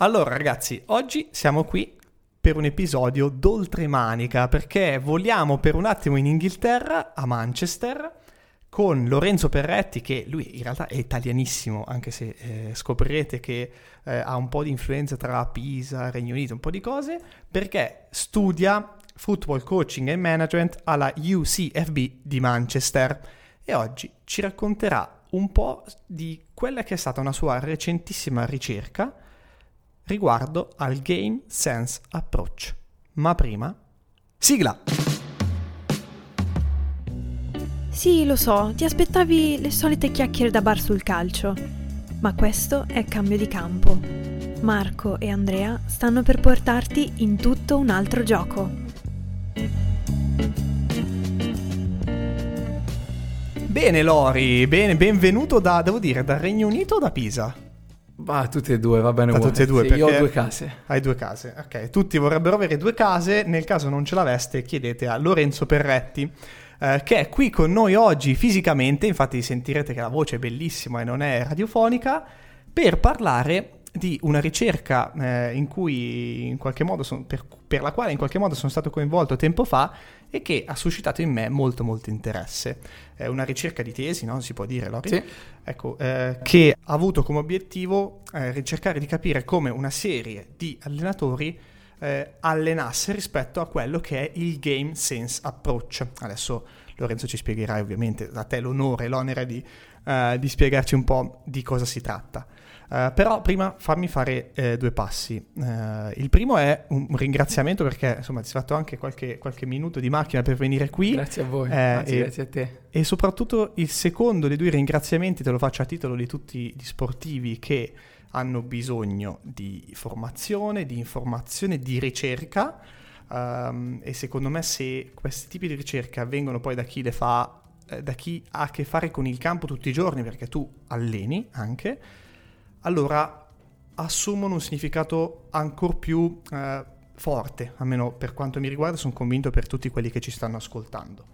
Allora ragazzi, oggi siamo qui per un episodio d'oltremanica perché voliamo per un attimo in Inghilterra, a Manchester, con Lorenzo Perretti che lui in realtà è italianissimo, anche se eh, scoprirete che eh, ha un po' di influenza tra Pisa, Regno Unito, un po' di cose, perché studia football coaching e management alla UCFB di Manchester. E oggi ci racconterà un po' di quella che è stata una sua recentissima ricerca riguardo al Game Sense Approach. Ma prima, sigla! Sì, lo so, ti aspettavi le solite chiacchiere da bar sul calcio, ma questo è cambio di campo. Marco e Andrea stanno per portarti in tutto un altro gioco. Bene Lori, bene, benvenuto da, devo dire, dal Regno Unito o da Pisa? Va, tutte e due, va bene Da tutte e due, Sì, perché io ho due case. Hai due case, ok. Tutti vorrebbero avere due case, nel caso non ce l'aveste chiedete a Lorenzo Perretti, eh, che è qui con noi oggi fisicamente, infatti sentirete che la voce è bellissima e non è radiofonica, per parlare di una ricerca eh, in cui in qualche modo son- per, per la quale in qualche modo sono stato coinvolto tempo fa e che ha suscitato in me molto molto interesse. È una ricerca di tesi, no? Si può dire, Lori? Sì. Ecco, eh, che ha avuto come obiettivo eh, ricercare di capire come una serie di allenatori eh, allenasse rispetto a quello che è il game sense approach. Adesso Lorenzo ci spiegherai ovviamente, da te l'onore e l'onere di, eh, di spiegarci un po' di cosa si tratta. Eh, però prima fammi fare eh, due passi. Eh, il primo è un ringraziamento perché insomma ti sei fatto anche qualche, qualche minuto di macchina per venire qui. Grazie a voi, Eh, anzi e- grazie a te. E soprattutto il secondo dei due ringraziamenti te lo faccio a titolo di tutti gli sportivi che hanno bisogno di formazione, di informazione, di ricerca. ehm, e secondo me se questi tipi di ricerche avvengono poi da chi le fa, eh, da chi ha a che fare con il campo tutti i giorni, perché tu alleni anche, allora assumono un significato ancora più eh, forte, almeno per quanto mi riguarda, sono convinto per tutti quelli che ci stanno ascoltando.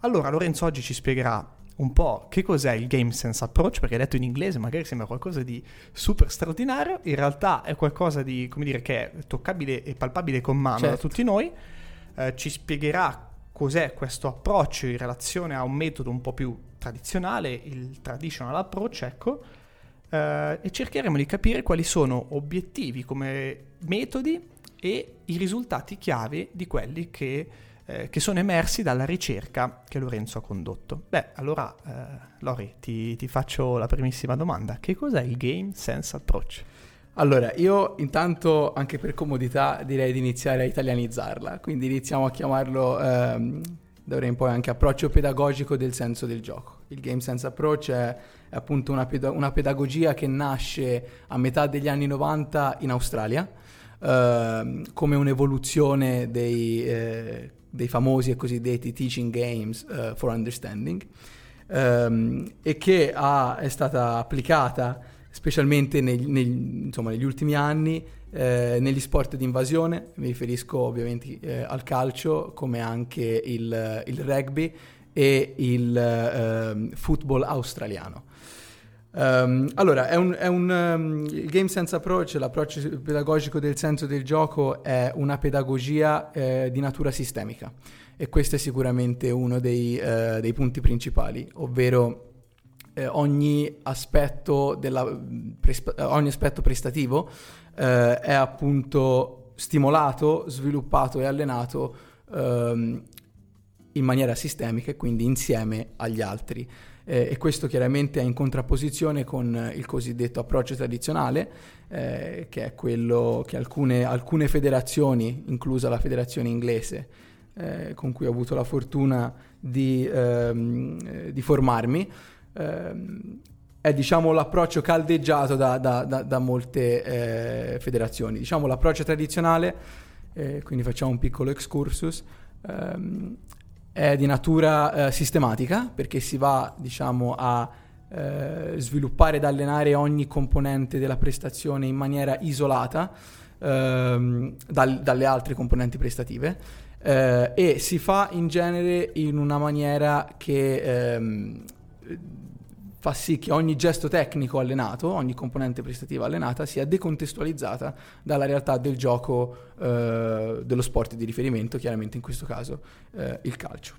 Allora, Lorenzo oggi ci spiegherà un po' che cos'è il Game Sense Approach, perché detto in inglese magari sembra qualcosa di super straordinario, in realtà è qualcosa di, come dire, che è toccabile e palpabile con mano da Certo. tutti noi, Eh, ci spiegherà cos'è questo approccio in relazione a un metodo un po' più tradizionale, il traditional approach, ecco, eh, e cercheremo di capire quali sono obiettivi come metodi e i risultati chiave di quelli che, eh, che sono emersi dalla ricerca che Lorenzo ha condotto. Beh, allora, eh, Lori, ti, ti faccio la primissima domanda. Che cos'è il Game Sense Approach? Allora, io intanto, anche per comodità, direi di iniziare a italianizzarla, quindi iniziamo a chiamarlo, ehm, d'ora in poi, anche approccio pedagogico del senso del gioco. Il Game Sense Approach è, è appunto una, peda- una pedagogia che nasce a metà degli anni 90 in Australia, ehm, come un'evoluzione dei, eh, dei famosi e cosiddetti Teaching Games eh, for Understanding, ehm, e che ha- è stata applicata specialmente neg- neg- insomma, negli ultimi anni eh, negli sport di invasione, mi riferisco ovviamente eh, al calcio come anche il, il rugby e il ehm, football australiano. Ehm, allora, è un, è un, ehm, il Game Sense Approach, l'approccio pedagogico del senso del gioco, è una pedagogia eh, di natura sistemica e questo è sicuramente uno dei, eh, dei punti principali, ovvero eh, ogni, aspetto della, prespa- ogni aspetto prestativo eh, è appunto stimolato, sviluppato e allenato ehm, in maniera sistemica e quindi insieme agli altri. Eh, e questo chiaramente è in contrapposizione con il cosiddetto approccio tradizionale, eh, che è quello che alcune, alcune federazioni, inclusa la federazione inglese, eh, con cui ho avuto la fortuna di, ehm, eh, di formarmi, ehm, è diciamo l'approccio caldeggiato da, da- da- da molte eh, federazioni. Diciamo l'approccio tradizionale, eh, quindi facciamo un piccolo excursus, ehm, è di natura eh, sistematica perché si va diciamo a eh, sviluppare ed allenare ogni componente della prestazione in maniera isolata ehm, dal- dalle altre componenti prestative eh, e si fa in genere in una maniera che ehm, fa sì che ogni gesto tecnico allenato, ogni componente prestativa allenata sia decontestualizzata dalla realtà del gioco eh, dello sport di riferimento, chiaramente in questo caso eh, il calcio.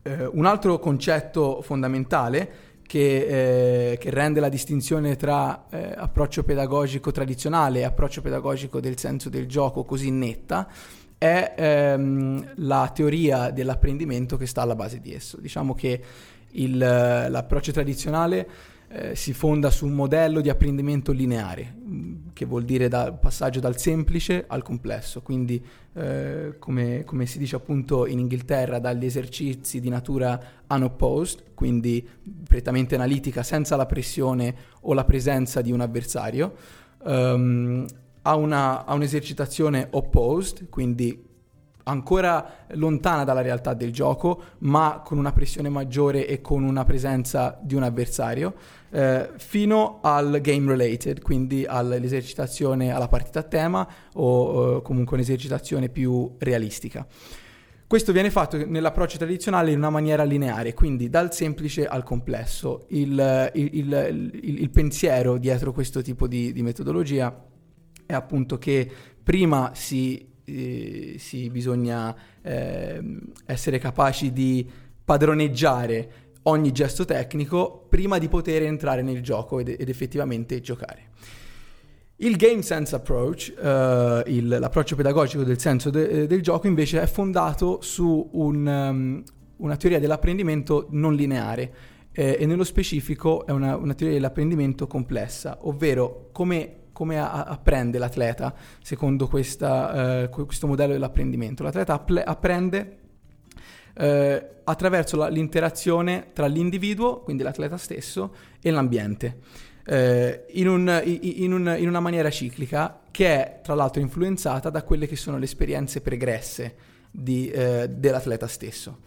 Eh, un altro concetto fondamentale che, eh, che, rende la distinzione tra eh, approccio pedagogico tradizionale e approccio pedagogico del senso del gioco così netta è ehm, la teoria dell'apprendimento che sta alla base di esso. Diciamo che il, l'approccio tradizionale eh, si fonda su un modello di apprendimento lineare, mm, che vuol dire dal passaggio dal semplice al complesso, quindi eh, come, come, si dice appunto in Inghilterra, dagli esercizi di natura unopposed, quindi prettamente analitica, senza la pressione o la presenza di un avversario, um, a, una, a un'esercitazione opposed, quindi ancora lontana dalla realtà del gioco, ma con una pressione maggiore e con una presenza di un avversario, eh, fino al game related, quindi all'esercitazione alla partita a tema o eh, comunque un'esercitazione più realistica. Questo viene fatto nell'approccio tradizionale in una maniera lineare, quindi dal semplice al complesso. Il, il, il, il pensiero dietro questo tipo di, di metodologia è appunto che prima si eh, sì, bisogna eh, essere capaci di padroneggiare ogni gesto tecnico prima di poter entrare nel gioco ed, ed effettivamente giocare. Il Game Sense Approach, uh, il, l'approccio pedagogico del senso de, del gioco, invece è fondato su un, um, una teoria dell'apprendimento non lineare eh, e nello specifico è una, una teoria dell'apprendimento complessa, ovvero come come a- apprende l'atleta secondo questa, eh, questo modello dell'apprendimento. L'atleta app- apprende eh, attraverso la, l'interazione tra l'individuo, quindi l'atleta stesso, e l'ambiente. Eh, in, un, in, un, in, una maniera ciclica che è tra l'altro influenzata da quelle che sono le esperienze pregresse di, eh, dell'atleta stesso.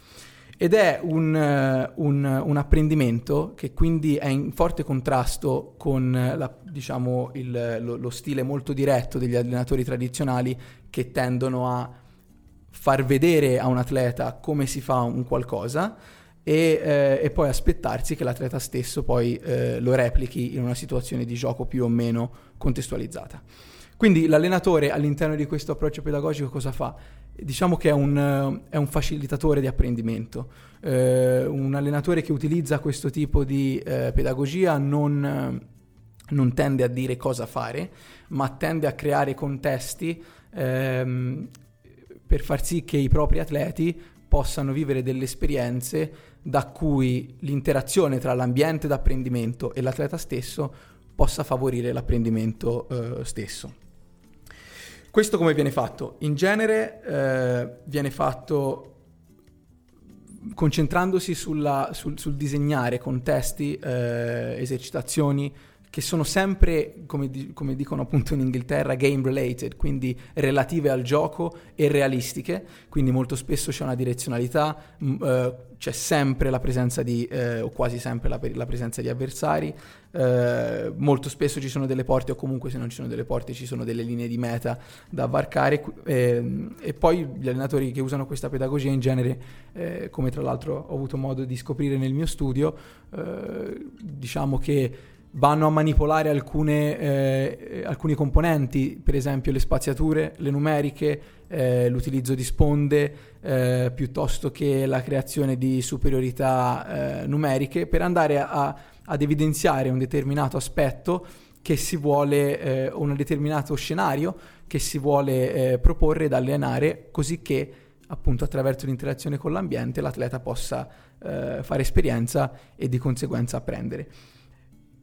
Ed è un, eh, un, un, apprendimento che quindi è in forte contrasto con la, diciamo, il, lo, lo stile molto diretto degli allenatori tradizionali che tendono a far vedere a un atleta come si fa un qualcosa e, eh, e poi aspettarsi che l'atleta stesso poi eh, lo replichi in una situazione di gioco più o meno contestualizzata. Quindi l'allenatore all'interno di questo approccio pedagogico cosa fa? diciamo che è un, è un, facilitatore di apprendimento. Eh, un allenatore che utilizza questo tipo di eh, pedagogia non, non, tende a dire cosa fare, ma tende a creare contesti ehm, per far sì che i propri atleti possano vivere delle esperienze da cui l'interazione tra l'ambiente d'apprendimento e l'atleta stesso possa favorire l'apprendimento eh, stesso. Questo come viene fatto? In genere eh, viene fatto concentrandosi sulla, sul, sul, disegnare contesti, eh, esercitazioni che sono sempre, come, di, come, dicono appunto in Inghilterra, game related, quindi relative al gioco e realistiche, quindi molto spesso c'è una direzionalità, mh, eh, c'è sempre la presenza di, eh, o quasi sempre la, la presenza di avversari, eh, molto spesso ci sono delle porte o comunque se non ci sono delle porte ci sono delle linee di meta da varcare. Eh, e poi gli allenatori che usano questa pedagogia in genere, eh, come tra l'altro ho avuto modo di scoprire nel mio studio, eh, diciamo che vanno a manipolare alcune, eh, alcuni componenti, per esempio le spaziature, le numeriche, eh, l'utilizzo di sponde, eh, piuttosto che la creazione di superiorità eh, numeriche, per andare a, ad evidenziare un determinato aspetto che si vuole, eh, un determinato scenario che si vuole eh, proporre ed allenare, così che appunto attraverso l'interazione con l'ambiente l'atleta possa fare esperienza e di conseguenza apprendere.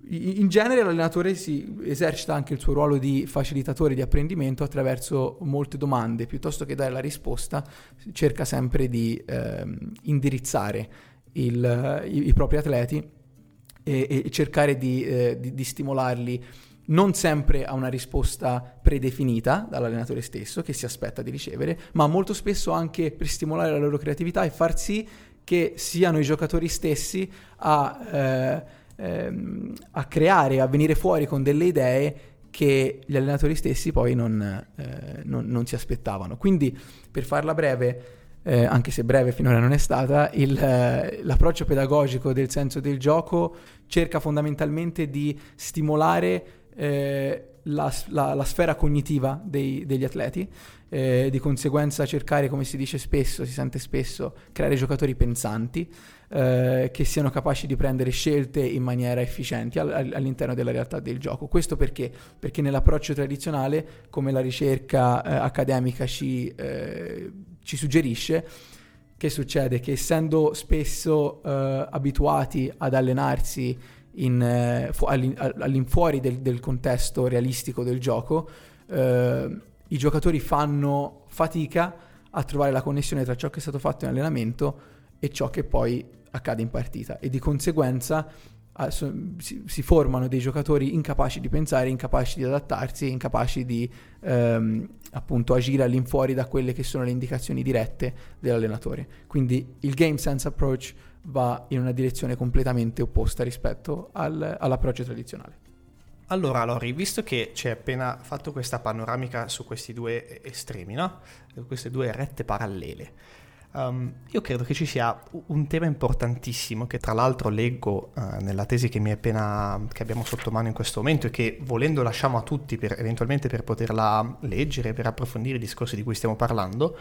In genere l'allenatore si esercita anche il suo ruolo di facilitatore di apprendimento attraverso molte domande, piuttosto che dare la risposta, cerca sempre di eh, indirizzare il, i, i, propri atleti e, e cercare di, eh, di, di stimolarli non sempre a una risposta predefinita dall'allenatore stesso che si aspetta di ricevere, ma molto spesso anche per stimolare la loro creatività e far sì che siano i giocatori stessi a... Eh, ehm, a creare, a venire fuori con delle idee che gli allenatori stessi poi non, eh, non, non si aspettavano. Quindi, per farla breve, eh, anche se breve finora non è stata, il, eh, l'approccio pedagogico del senso del gioco cerca fondamentalmente di stimolare eh, la, la, la, sfera cognitiva dei, degli atleti, eh, di conseguenza cercare, come si dice spesso, si sente spesso, creare giocatori pensanti eh, che siano capaci di prendere scelte in maniera efficiente all'interno della realtà del gioco. Questo perché? Perché nell'approccio tradizionale, come la ricerca eh, accademica ci, eh, ci suggerisce, che succede? Che essendo spesso eh, abituati ad allenarsi in, eh, fu- all'infuori del, del, contesto realistico del gioco, eh, i giocatori fanno fatica a trovare la connessione tra ciò che è stato fatto in allenamento e ciò che poi accade in partita e di conseguenza so, si, formano dei giocatori incapaci di pensare, incapaci di adattarsi, incapaci di um, appunto agire all'infuori da quelle che sono le indicazioni dirette dell'allenatore. Quindi il game sense approach va in una direzione completamente opposta rispetto al, all'approccio tradizionale. Allora, Lori, visto che ci hai appena fatto questa panoramica su questi due estremi, no? queste due rette parallele, Um, io credo che ci sia un tema importantissimo che tra l'altro leggo uh, nella tesi che, appena, che, abbiamo sotto mano in questo momento e che volendo lasciamo a tutti per, eventualmente per poterla leggere, per approfondire i discorsi di cui stiamo parlando,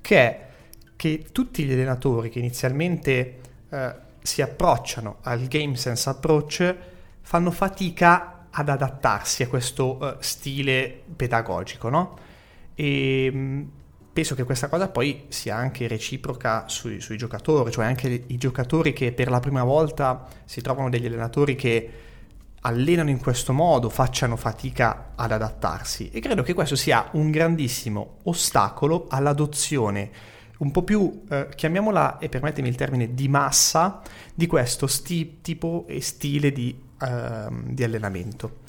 che è che tutti gli allenatori che inizialmente uh, si approcciano al game sense approach fanno fatica ad adattarsi a questo uh, stile pedagogico, no? E mm, penso che questa cosa poi sia anche reciproca sui, sui, giocatori, cioè anche i giocatori che per la prima volta si trovano degli allenatori che allenano in questo modo facciano fatica ad adattarsi e credo che questo sia un grandissimo ostacolo all'adozione un po' più, eh, chiamiamola, e permettimi il termine, di massa di questo sti- tipo e stile di, uh, di allenamento.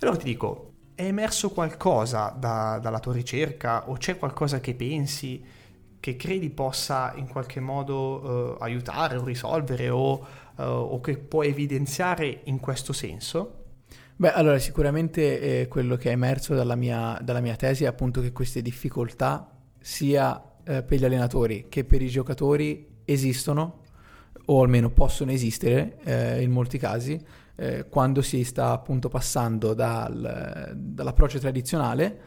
Allora ti dico, è emerso qualcosa da, dalla tua ricerca o c'è qualcosa che pensi che credi possa in qualche modo uh, aiutare o risolvere o, uh, o, che può evidenziare in questo senso? Beh, allora sicuramente eh, quello che è emerso dalla mia, dalla mia, tesi è appunto che queste difficoltà sia eh, per gli allenatori che per i giocatori esistono o almeno possono esistere eh, in molti casi eh, quando si sta appunto passando dal, dall'approccio tradizionale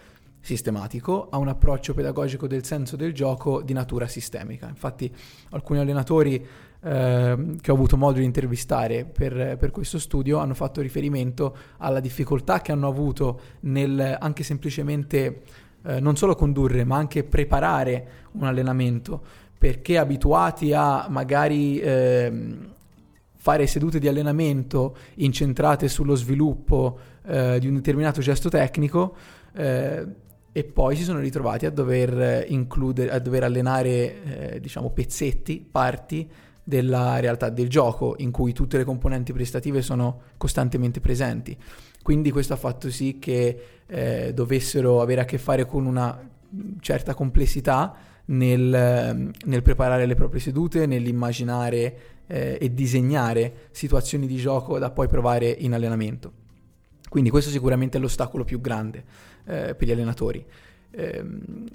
sistematico a un approccio pedagogico del senso del gioco di natura sistemica. Infatti alcuni allenatori eh, che ho avuto modo di intervistare per, per, questo studio hanno fatto riferimento alla difficoltà che hanno avuto nel anche semplicemente eh, non solo condurre ma anche preparare un allenamento perché abituati a magari eh, fare sedute di allenamento incentrate sullo sviluppo eh, di un determinato gesto tecnico eh, e poi si sono ritrovati a dover, includere, a dover allenare eh, diciamo pezzetti, parti della realtà del gioco in cui tutte le componenti prestative sono costantemente presenti. Quindi questo ha fatto sì che eh, dovessero avere a che fare con una certa complessità nel, nel preparare le proprie sedute, nell'immaginare eh, e disegnare situazioni di gioco da poi provare in allenamento. Quindi questo sicuramente è l'ostacolo più grande eh, per gli allenatori. Eh,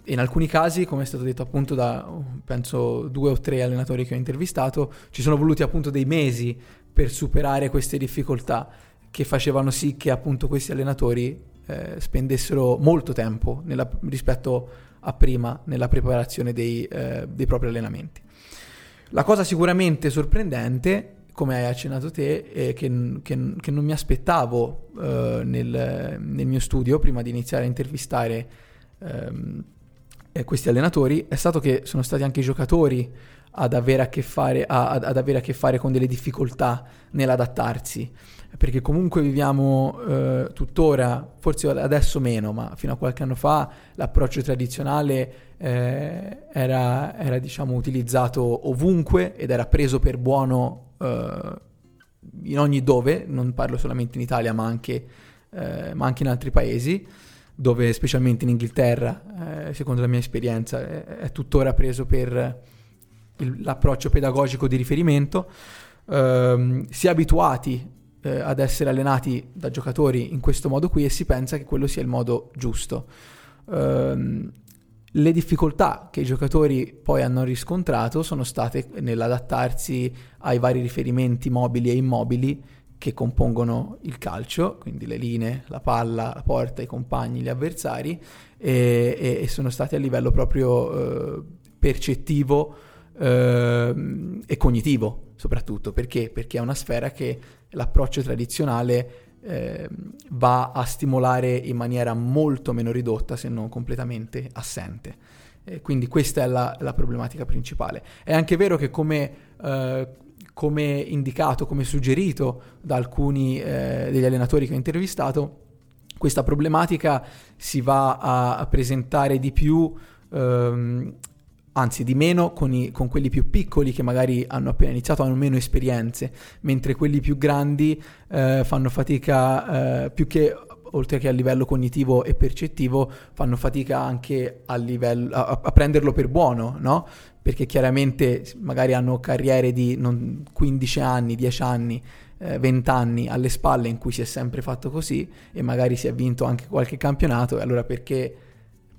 in alcuni casi, come è stato detto appunto da penso due o tre allenatori che ho intervistato, ci sono voluti appunto dei mesi per superare queste difficoltà che facevano sì che appunto questi allenatori eh, spendessero molto tempo nella, rispetto a prima nella preparazione dei, eh, dei propri allenamenti. La cosa sicuramente sorprendente, come hai accennato te, è che, che, che non mi aspettavo eh, nel, nel, mio studio, prima di iniziare a intervistare ehm, eh, questi allenatori, è stato che sono stati anche i giocatori ad avere a che fare, a, ad avere a che fare con delle difficoltà nell'adattarsi perché comunque viviamo eh, tuttora, forse adesso meno, ma fino a qualche anno fa l'approccio tradizionale eh, era, era diciamo, utilizzato ovunque ed era preso per buono eh, in ogni dove, non parlo solamente in Italia ma anche, eh, ma anche in altri paesi, dove specialmente in Inghilterra, eh, secondo la mia esperienza, è, è tuttora preso per il, l'approccio pedagogico di riferimento. Uh, si è abituati eh, ad essere allenati da giocatori in questo modo qui e si pensa che quello sia il modo giusto. Um, le difficoltà che i giocatori poi hanno riscontrato sono state nell'adattarsi ai vari riferimenti mobili e immobili che compongono il calcio, quindi le linee, la palla, la porta, i compagni, gli avversari, e, e, e sono stati a livello proprio eh, percettivo eh, e cognitivo soprattutto. Perché? Perché è una sfera che l'approccio tradizionale eh, va a stimolare in maniera molto meno ridotta, se non completamente assente. Eh, quindi questa è la, la, problematica principale. È anche vero che come, eh, come indicato, come suggerito da alcuni eh, degli allenatori che ho intervistato, questa problematica si va a, presentare di più ehm, anzi di meno con, i, con, quelli più piccoli che magari hanno appena iniziato, hanno meno esperienze, mentre quelli più grandi eh, fanno fatica eh, più che oltre che a livello cognitivo e percettivo, fanno fatica anche a, livello, a, a prenderlo per buono, no? Perché chiaramente magari hanno carriere di non, 15 anni, 10 anni, eh, 20 anni alle spalle in cui si è sempre fatto così e magari si è vinto anche qualche campionato, e allora perché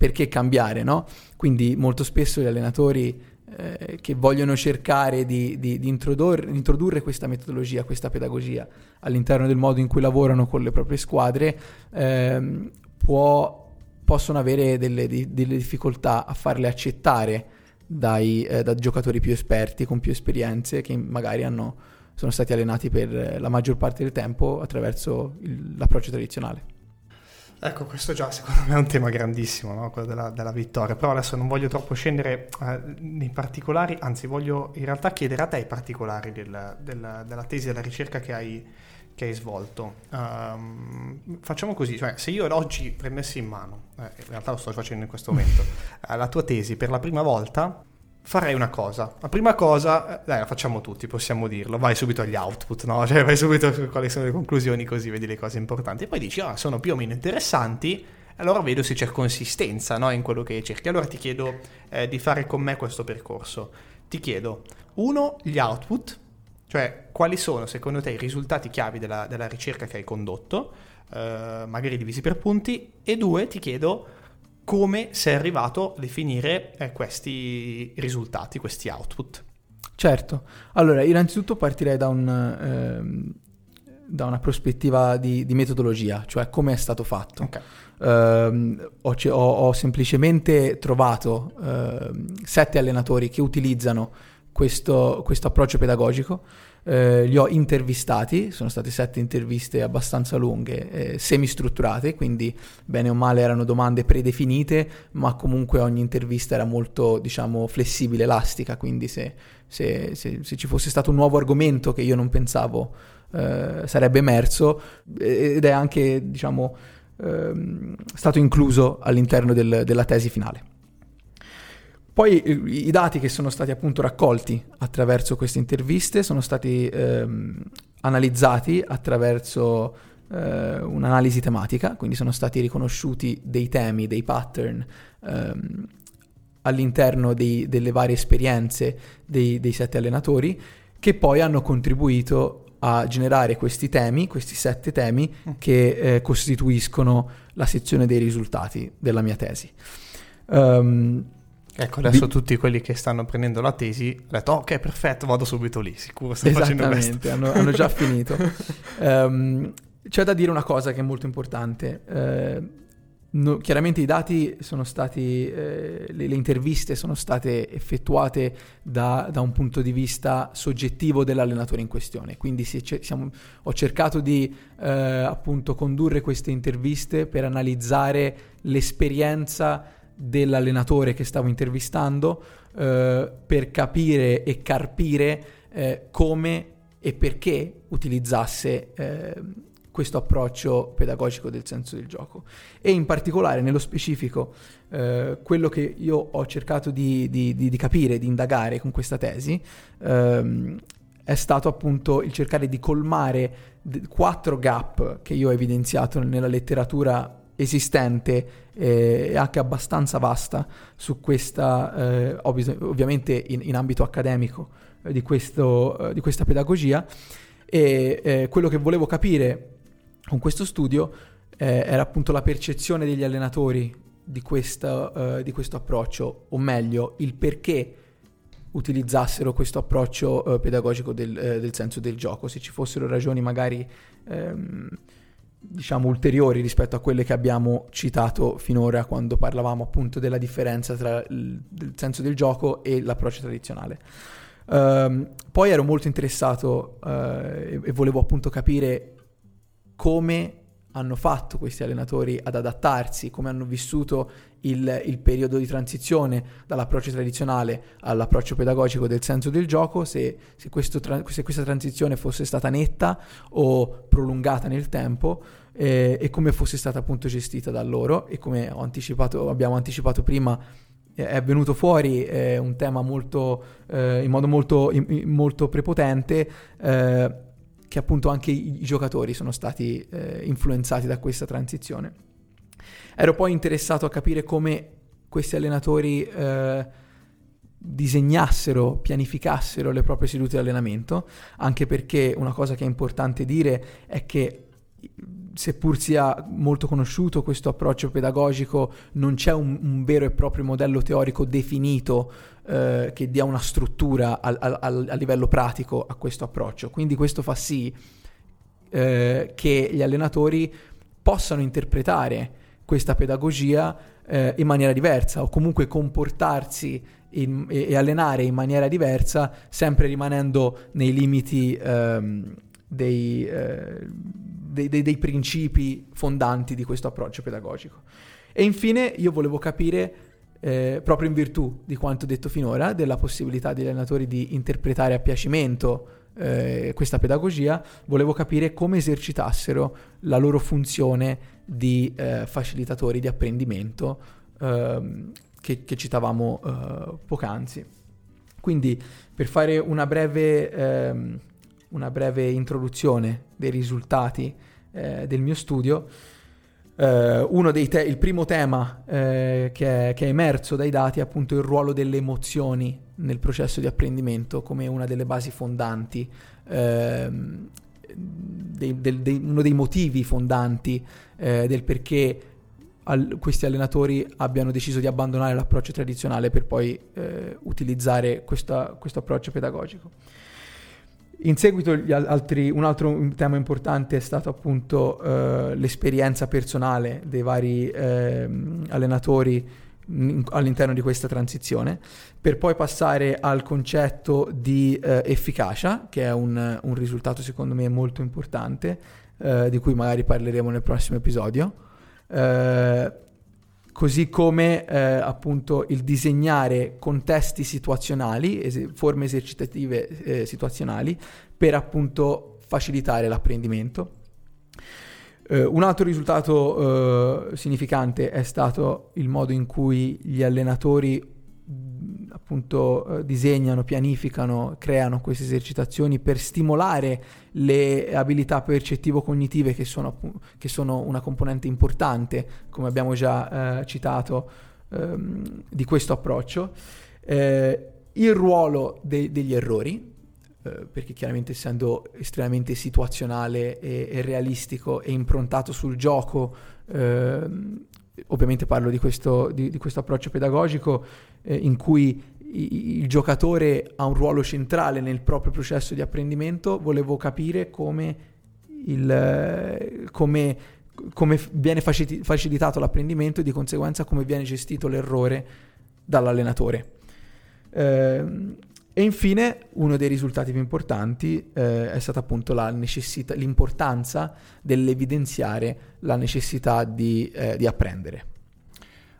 perché cambiare, no? Quindi molto spesso gli allenatori eh, che vogliono cercare di, di, di introdurre, introdurre, questa metodologia, questa pedagogia all'interno del modo in cui lavorano con le proprie squadre, ehm, può, possono avere delle, delle, difficoltà a farle accettare dai, eh, da giocatori più esperti, con più esperienze, che magari hanno, sono stati allenati per la maggior parte del tempo attraverso il, l'approccio tradizionale. Ecco, questo già secondo me è un tema grandissimo, no? quello della, della, vittoria, però adesso non voglio troppo scendere eh, nei particolari, anzi voglio in realtà chiedere a te i particolari del, del, della tesi della ricerca che hai, che hai svolto. Um, facciamo così, cioè, se io oggi prendessi in mano, eh, in realtà lo sto facendo in questo momento, eh, la tua tesi per la prima volta, farei una cosa. La prima cosa, eh, dai, la facciamo tutti, possiamo dirlo. Vai subito agli output, no? Cioè, vai subito a quali sono le conclusioni, così vedi le cose importanti. E poi dici, ah, sono più o meno interessanti. Allora vedo se c'è consistenza no, in quello che cerchi. Allora ti chiedo eh, di fare con me questo percorso. Ti chiedo, uno, gli output, cioè quali sono secondo te i risultati chiavi della, della ricerca che hai condotto, eh, magari divisi per punti, e due, ti chiedo come sei arrivato a definire eh, questi risultati, questi output. Certo, allora innanzitutto partirei da, un, ehm, da una prospettiva di, di, metodologia, cioè come è stato fatto. Okay. Uh, ho, ho, ho, semplicemente trovato uh, sette allenatori che utilizzano questo, questo approccio pedagogico eh, li ho intervistati, sono state sette interviste abbastanza lunghe, eh, semi-strutturate, quindi bene o male erano domande predefinite, ma comunque ogni intervista era molto, diciamo, flessibile, elastica, quindi se, se, se, se ci fosse stato un nuovo argomento che io non pensavo eh, sarebbe emerso, eh, ed è anche, diciamo, ehm, stato incluso all'interno del, della tesi finale. Poi i, i dati che sono stati appunto raccolti attraverso queste interviste sono stati ehm, analizzati attraverso eh, un'analisi tematica, quindi sono stati riconosciuti dei temi, dei pattern ehm, all'interno dei, delle varie esperienze dei, dei sette allenatori che poi hanno contribuito a generare questi temi, questi sette temi mm. che eh, costituiscono la sezione dei risultati della mia tesi. Um, Ecco, adesso di... tutti quelli che stanno prendendo la tesi hanno detto ok, perfetto, vado subito lì, sicuro sto facendo questo. Hanno, hanno già finito. Um, c'è da dire una cosa che è molto importante. Uh, no, chiaramente i dati sono stati, eh, le, le, interviste sono state effettuate da, da, un punto di vista soggettivo dell'allenatore in questione, quindi c- siamo, ho cercato di eh, appunto condurre queste interviste per analizzare l'esperienza dell'allenatore che stavo intervistando eh, per capire e carpire eh, come e perché utilizzasse eh, questo approccio pedagogico del senso del gioco. E in particolare nello specifico eh, quello che io ho cercato di, di, di, di, capire, di indagare con questa tesi ehm, è stato appunto il cercare di colmare quattro gap che io ho evidenziato nella letteratura esistente eh, anche abbastanza vasta su questa, eh, ovviamente in, in, ambito accademico, eh, di, questo, eh, di, questa pedagogia. E eh, quello che volevo capire con questo studio eh, era appunto la percezione degli allenatori di, questa, di questo approccio, o meglio, il perché utilizzassero questo approccio pedagogico del, del, senso del gioco, se ci fossero ragioni magari um, diciamo ulteriori rispetto a quelle che abbiamo citato finora quando parlavamo appunto della differenza tra il, il senso del gioco e l'approccio tradizionale. Um, poi ero molto interessato uh, e, e volevo appunto capire come hanno fatto questi allenatori ad adattarsi, come hanno vissuto il, il, periodo di transizione dall'approccio tradizionale all'approccio pedagogico del senso del gioco, se, se, tra, se questa transizione fosse stata netta o prolungata nel tempo eh, e come fosse stata appunto gestita da loro. E come anticipato, abbiamo anticipato prima è venuto fuori eh, un tema molto, eh, in modo molto, in, molto prepotente eh, che appunto anche i, giocatori sono stati eh, influenzati da questa transizione. Ero poi interessato a capire come questi allenatori eh, disegnassero, pianificassero le proprie sedute di allenamento, anche perché una cosa che è importante dire è che seppur sia molto conosciuto questo approccio pedagogico, non c'è un, un vero e proprio modello teorico definito eh, che dia una struttura al, al, a livello pratico a questo approccio. Quindi questo fa sì eh, che gli allenatori possano interpretare questa pedagogia eh, in maniera diversa o comunque comportarsi in, e, e, allenare in maniera diversa, sempre rimanendo nei limiti ehm, dei, eh, dei, dei, dei principi fondanti di questo approccio pedagogico. E infine io volevo capire eh, proprio in virtù di quanto detto finora, della possibilità degli allenatori di interpretare a piacimento eh, questa pedagogia, volevo capire come esercitassero la loro funzione di eh, facilitatori di apprendimento ehm, che, che, citavamo eh, poc'anzi. Quindi per fare una breve, ehm, una breve introduzione dei risultati eh, del mio studio, Uh, te- il primo tema uh, che, è, che, è, emerso dai dati è appunto il ruolo delle emozioni nel processo di apprendimento come una delle basi fondanti, uh, dei, del, dei, uno dei motivi fondanti eh, del perché al- questi allenatori abbiano deciso di abbandonare l'approccio tradizionale per poi utilizzare questa, questo approccio pedagogico. In seguito altri, un altro tema importante è stato appunto uh, l'esperienza personale dei vari uh, allenatori in, all'interno di questa transizione, per poi passare al concetto di uh, efficacia, che è un, un, risultato secondo me molto importante, eh, di cui magari parleremo nel prossimo episodio così come eh, appunto il disegnare contesti situazionali, es- forme esercitative eh, situazionali per appunto facilitare l'apprendimento. Uh, un altro risultato uh, significante è stato il modo in cui gli allenatori appunto eh, disegnano, pianificano, creano queste esercitazioni per stimolare le abilità percettivo-cognitive che sono, che sono una componente importante, come abbiamo già eh, citato, ehm, di questo approccio. Eh, il ruolo de- degli errori, eh, perché chiaramente essendo estremamente situazionale e, e realistico e improntato sul gioco, ehm, ovviamente parlo di questo, di, di questo approccio pedagogico eh, in cui il giocatore ha un ruolo centrale nel proprio processo di apprendimento, volevo capire come, il, come, come viene facilitato l'apprendimento e di conseguenza come viene gestito l'errore dall'allenatore. Eh, e infine uno dei risultati più importanti eh, è stata appunto la necessità, l'importanza dell'evidenziare la necessità di, eh, di apprendere.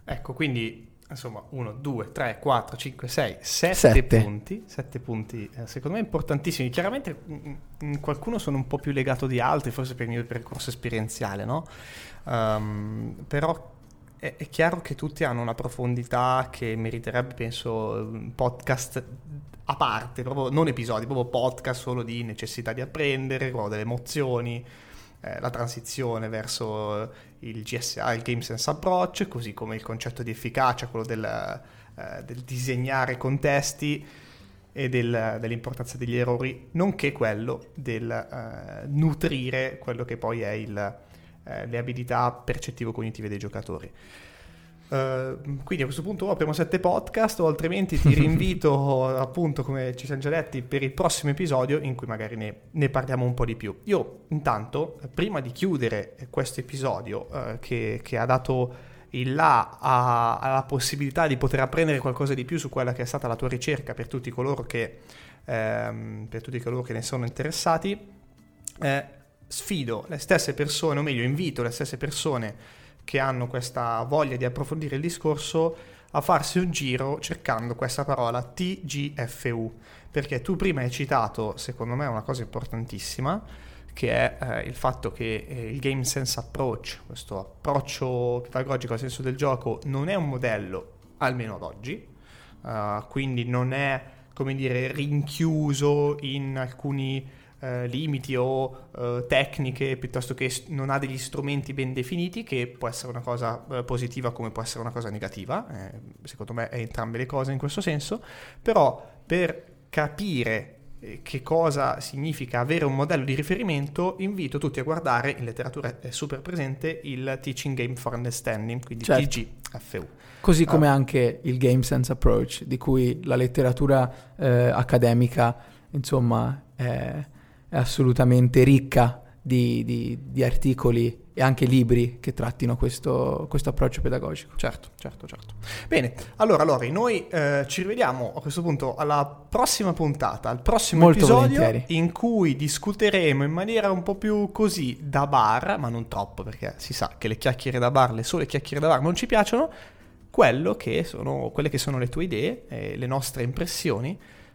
Ecco, quindi insomma 1, 2, 3, 4, 5, 6, 7 punti, 7 punti eh, secondo me importantissimi. Chiaramente mh, mm, mm, qualcuno sono un po' più legato di altri, forse per il mio percorso esperienziale, no? Um, però è, è, chiaro che tutti hanno una profondità che meriterebbe, penso, un podcast a parte, proprio non episodi, proprio podcast solo di necessità di apprendere, delle emozioni, eh, la transizione verso il GSA, il Game Sense Approach, così come il concetto di efficacia, quello del, eh, del disegnare contesti e del, dell'importanza degli errori, nonché quello del eh, nutrire quello che poi è il, eh, le abilità percettivo-cognitive dei giocatori. Uh, quindi a questo punto o apriamo sette podcast o altrimenti ti rinvito appunto come ci siamo già detti per il prossimo episodio in cui magari ne, ne parliamo un po' di più. Io intanto prima di chiudere questo episodio uh, che, che, ha dato il là a, alla possibilità di poter apprendere qualcosa di più su quella che è stata la tua ricerca per tutti coloro che, ehm, per tutti coloro che ne sono interessati, eh, sfido le stesse persone, o meglio invito le stesse persone che hanno questa voglia di approfondire il discorso a farsi un giro cercando questa parola TGFU, perché tu prima hai citato, secondo me, una cosa importantissima, che è eh, il fatto che eh, il Game Sense Approach, questo approccio pedagogico al senso del gioco, non è un modello, almeno ad oggi, uh, quindi non è, come dire, rinchiuso in alcuni eh, limiti o eh, tecniche piuttosto che non ha degli strumenti ben definiti, che può essere una cosa eh, positiva come può essere una cosa negativa, eh, secondo me è entrambe le cose in questo senso, però per capire eh, che cosa significa avere un modello di riferimento, invito tutti a guardare, in letteratura è super presente, il Teaching Game for Understanding, quindi certo. TGFU. Così come uh, anche il Game Sense Approach, di cui la letteratura eh, accademica, insomma, è assolutamente ricca di, di, di, articoli e anche libri che trattino questo, questo, approccio pedagogico. Certo, certo, certo. Bene, allora Lori, noi eh, ci rivediamo a questo punto alla prossima puntata, al prossimo Molto episodio volentieri. in cui discuteremo in maniera un po' più così da bar, ma non troppo perché si sa che le chiacchiere da bar, le sole chiacchiere da bar non ci piacciono, quello che sono, quelle che sono le tue idee, e le nostre impressioni